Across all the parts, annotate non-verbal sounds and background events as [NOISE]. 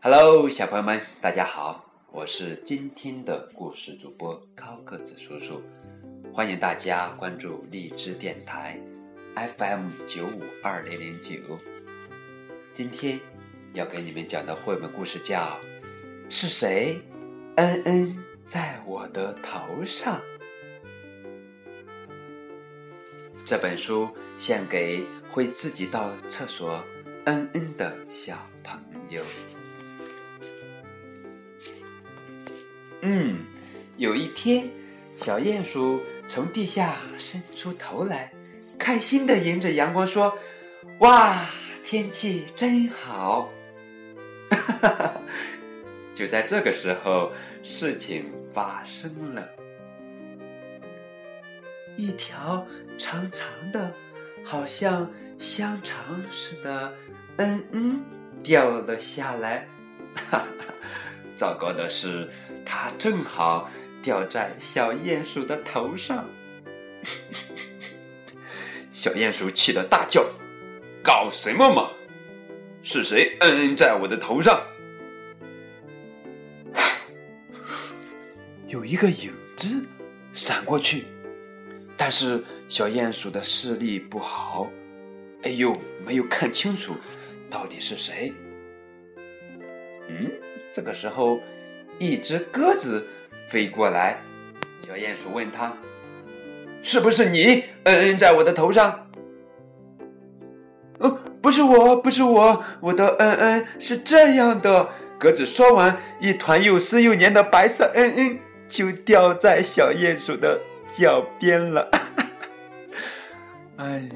Hello，小朋友们，大家好，我是今天的故事主播高个子叔叔，欢迎大家关注荔枝电台 FM 九五二零零九。今天要给你们讲的绘本故事叫《是谁恩恩在我的头上》。这本书献给会自己到厕所嗯嗯的小朋友。嗯，有一天，小鼹鼠从地下伸出头来，开心的迎着阳光说：“哇，天气真好！”！[LAUGHS] 就在这个时候，事情发生了，一条长长的，好像香肠似的，嗯嗯，掉了下来。哈哈，糟糕的是。它正好掉在小鼹鼠的头上，[LAUGHS] 小鼹鼠气得大叫：“搞什么嘛！是谁嗯嗯在我的头上？” [SIGHS] 有一个影子闪过去，但是小鼹鼠的视力不好，哎呦，没有看清楚到底是谁。嗯，这个时候。一只鸽子飞过来，小鼹鼠问他：“是不是你嗯嗯在我的头上？”“哦，不是我，不是我，我的嗯嗯是这样的。”鸽子说完，一团又湿又黏的白色嗯嗯就掉在小鼹鼠的脚边了。哎呀，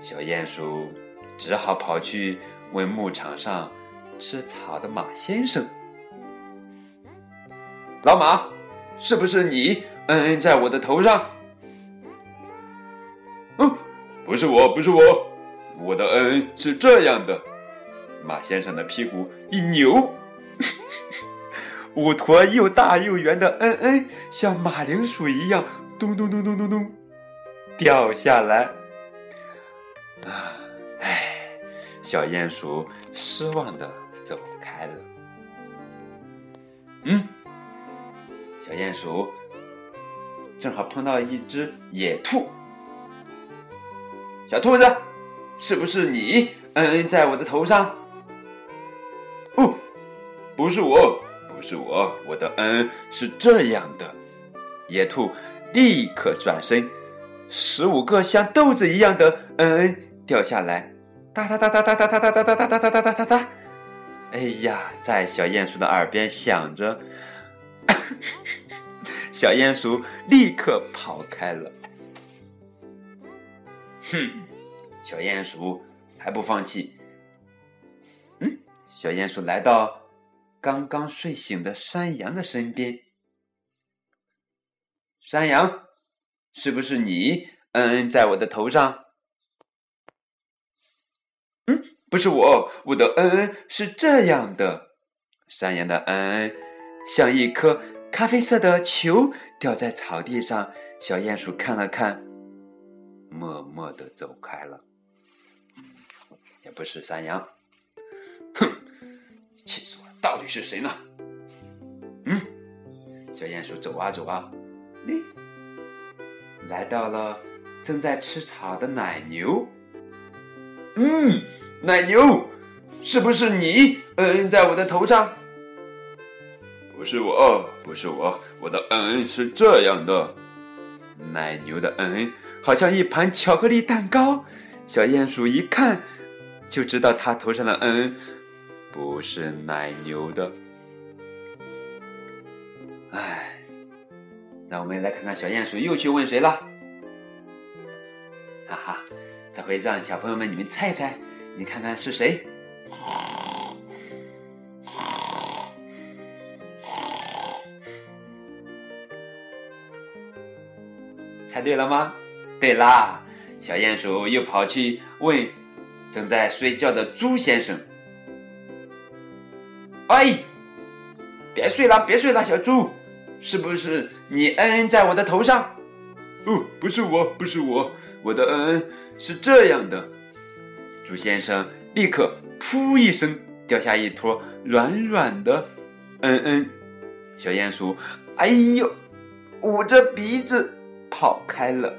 小鼹鼠只好跑去问牧场上。吃草的马先生，老马，是不是你嗯嗯在我的头上？嗯，不是我，不是我，我的嗯嗯是这样的。马先生的屁股一扭，[LAUGHS] 五坨又大又圆的嗯嗯，像马铃薯一样咚咚咚咚咚咚掉下来。啊，唉，小鼹鼠失望的。走开了。嗯，小鼹鼠正好碰到一只野兔。小兔子，是不是你嗯嗯在我的头上？哦，不是我，不是我，我的嗯嗯是这样的。野兔立刻转身，十五个像豆子一样的嗯嗯掉下来，哒哒哒哒哒哒哒哒哒哒哒哒哒哒哒。哎呀，在小鼹鼠的耳边响着，[LAUGHS] 小鼹鼠立刻跑开了。哼，小鼹鼠还不放弃。嗯，小鼹鼠来到刚刚睡醒的山羊的身边。山羊，是不是你嗯嗯在我的头上？嗯不是我，我的恩恩是这样的。山羊的恩恩像一颗咖啡色的球掉在草地上。小鼹鼠看了看，默默的走开了。也不是山羊，哼，气死我了！到底是谁呢？嗯，小鼹鼠走啊走啊，咦，来到了正在吃草的奶牛。嗯。奶牛，是不是你嗯嗯在我的头上？不是我，不是我，我的嗯嗯是这样的。奶牛的嗯嗯好像一盘巧克力蛋糕，小鼹鼠一看就知道它头上的嗯嗯不是奶牛的。哎，那我们来看看小鼹鼠又去问谁了？哈哈，这回让小朋友们你们猜猜。你看看是谁？猜对了吗？对啦，小鼹鼠又跑去问正在睡觉的猪先生：“哎，别睡了，别睡了，小猪，是不是你恩恩在我的头上？哦，不是我，不是我，我的恩恩是这样的。猪先生立刻噗一声掉下一坨软软的恩恩。小鼹鼠，哎呦，捂着鼻子跑开了。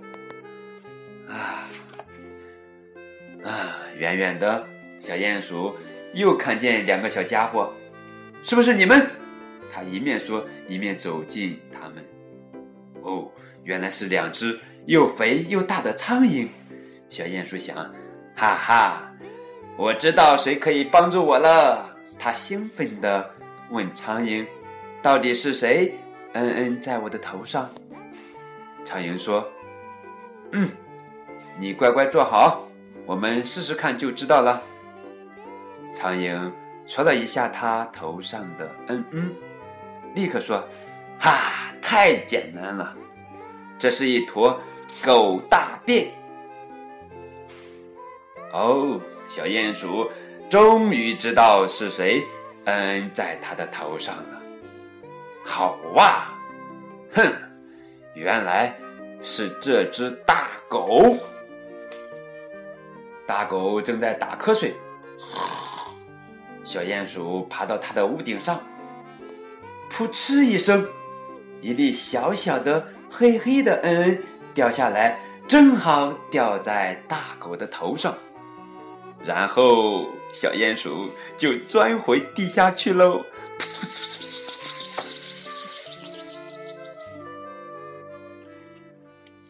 啊啊！远远的小鼹鼠又看见两个小家伙，是不是你们？他一面说，一面走近他们。哦，原来是两只又肥又大的苍蝇。小鼹鼠想：哈哈，我知道谁可以帮助我了。他兴奋地问苍蝇：“到底是谁？嗯嗯，在我的头上？”苍蝇说：“嗯，你乖乖坐好，我们试试看就知道了。”苍蝇戳了一下他头上的嗯嗯。立刻说：“哈，太简单了，这是一坨狗大便。”哦，小鼹鼠终于知道是谁嗯在他的头上了。好哇，哼，原来是这只大狗。大狗正在打瞌睡，小鼹鼠爬到它的屋顶上。噗嗤一声，一粒小小的黑黑的恩恩掉下来，正好掉在大狗的头上。然后小鼹鼠就钻回地下去喽。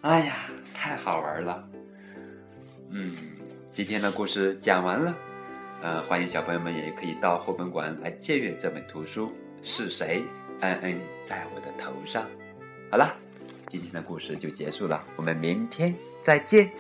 哎呀，太好玩了！嗯，今天的故事讲完了。呃，欢迎小朋友们也可以到绘本馆来借阅这本图书。是谁？恩恩在我的头上。好了，今天的故事就结束了，我们明天再见。